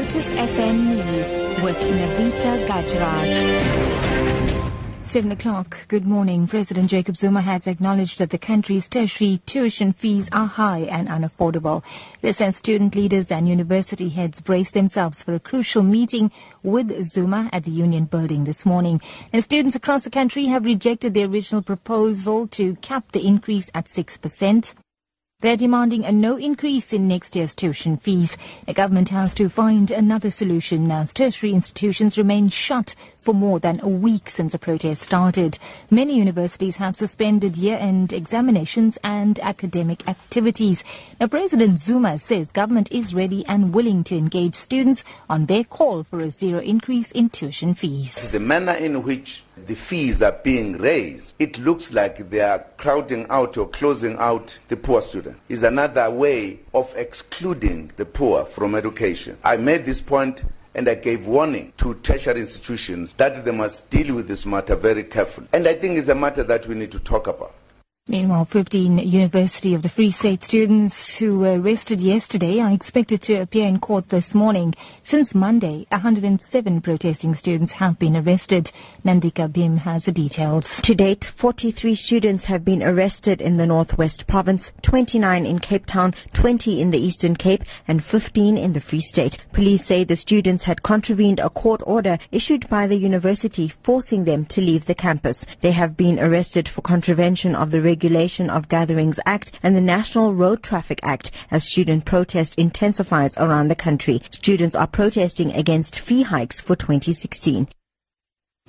Lotus FM News with Navita Gajraj. 7 o'clock. Good morning. President Jacob Zuma has acknowledged that the country's tertiary tuition fees are high and unaffordable. This as student leaders and university heads brace themselves for a crucial meeting with Zuma at the Union Building this morning. And students across the country have rejected the original proposal to cap the increase at 6%. They're demanding a no increase in next year's tuition fees. The government has to find another solution as tertiary institutions remain shut for more than a week since the protest started. Many universities have suspended year-end examinations and academic activities. Now, President Zuma says government is ready and willing to engage students on their call for a zero increase in tuition fees. The manner in which the fees are being raised, it looks like they are crowding out or closing out the poor student. Is another way of excluding the poor from education. I made this point and I gave warning to tertiary institutions that they must deal with this matter very carefully. And I think it's a matter that we need to talk about. Meanwhile, 15 University of the Free State students who were arrested yesterday are expected to appear in court this morning. Since Monday, 107 protesting students have been arrested. Nandika Bim has the details. To date, 43 students have been arrested in the Northwest Province, 29 in Cape Town, 20 in the Eastern Cape, and 15 in the Free State. Police say the students had contravened a court order issued by the university forcing them to leave the campus. They have been arrested for contravention of the Regulation of Gatherings Act and the National Road Traffic Act as student protest intensifies around the country. Students are protesting against fee hikes for 2016.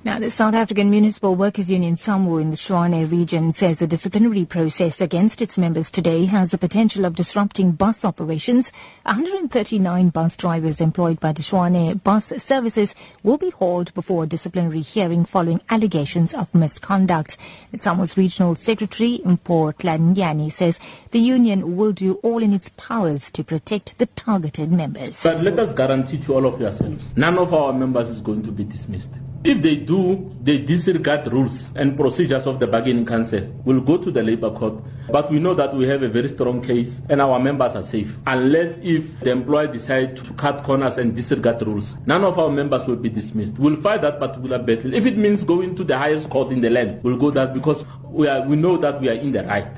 Now, the South African Municipal Workers Union SAMWU in the Tshwane region says the disciplinary process against its members today has the potential of disrupting bus operations. 139 bus drivers employed by the Tshwane bus services will be hauled before a disciplinary hearing following allegations of misconduct. SAMWU's regional secretary, Mpho Tlanyani, says the union will do all in its powers to protect the targeted members. But let us guarantee to all of yourselves, none of our members is going to be dismissed. If they do, they disregard rules and procedures of the bargaining council. We'll go to the labor court. But we know that we have a very strong case and our members are safe. Unless if the employer decides to cut corners and disregard rules, none of our members will be dismissed. We'll fight that particular battle. If it means going to the highest court in the land, we'll go that because we, are, we know that we are in the right.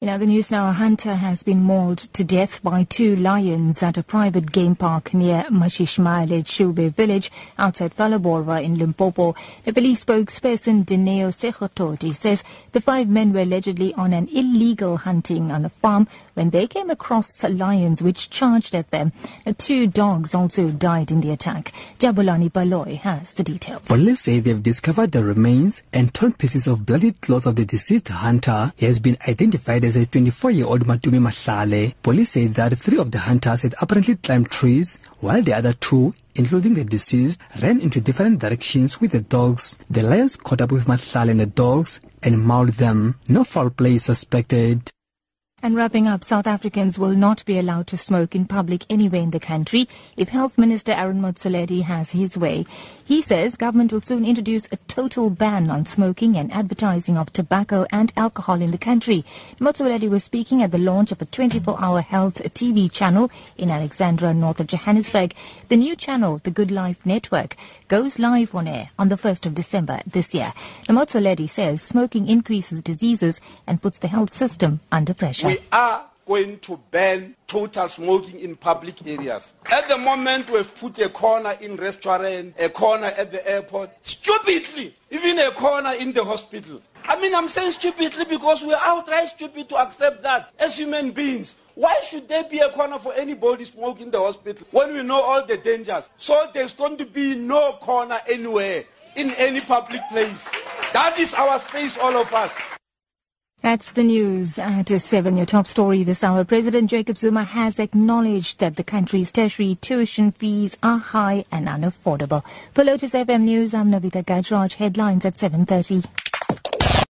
In other news now, a hunter has been mauled to death by two lions at a private game park near Mashishmale Chube village outside Phalaborwa in Limpopo. The police spokesperson Dineo Sekototi says the five men were allegedly on an illegal hunting on a farm when they came across lions which charged at them. Uh, two dogs also died in the attack. Jabulani Baloyi has the details. Police say they've discovered the remains and torn pieces of bloody cloth of the deceased hunter. He has been identified as a 24-year-old Matumi Mahlale. Police say that three of the hunters had apparently climbed trees, while the other two including the deceased, ran into different directions with the dogs. The lions caught up with Mahlale and the dogs and mauled them. No foul play is suspected. And wrapping up, South Africans will not be allowed to smoke in public anywhere in the country if Health Minister Aaron Motsoaledi has his way. He says government will soon introduce a total ban on smoking and advertising of tobacco and alcohol in the country. Motsoaledi was speaking at the launch of a 24-hour health TV channel in Alexandra, north of Johannesburg. The new channel, the Good Life Network, goes live on air on the 1st of December this year. Motsoaledi says smoking increases diseases and puts the health system under pressure. We are going to ban total smoking in public areas. At the moment, we've put a corner in restaurant, a corner at the airport. Stupidly, even a corner in the hospital. I mean, I'm saying stupidly because we're outright stupid to accept that as human beings. Why should there be a corner for anybody smoking in the hospital when we know all the dangers? So there's going to be no corner anywhere in any public place. That is our space, all of us. That's the news uh, at 7. Your top story this hour. President Jacob Zuma has acknowledged that the country's tertiary tuition fees are high and unaffordable. For Lotus FM News, I'm Navita Gajraj. Headlines at 7.30.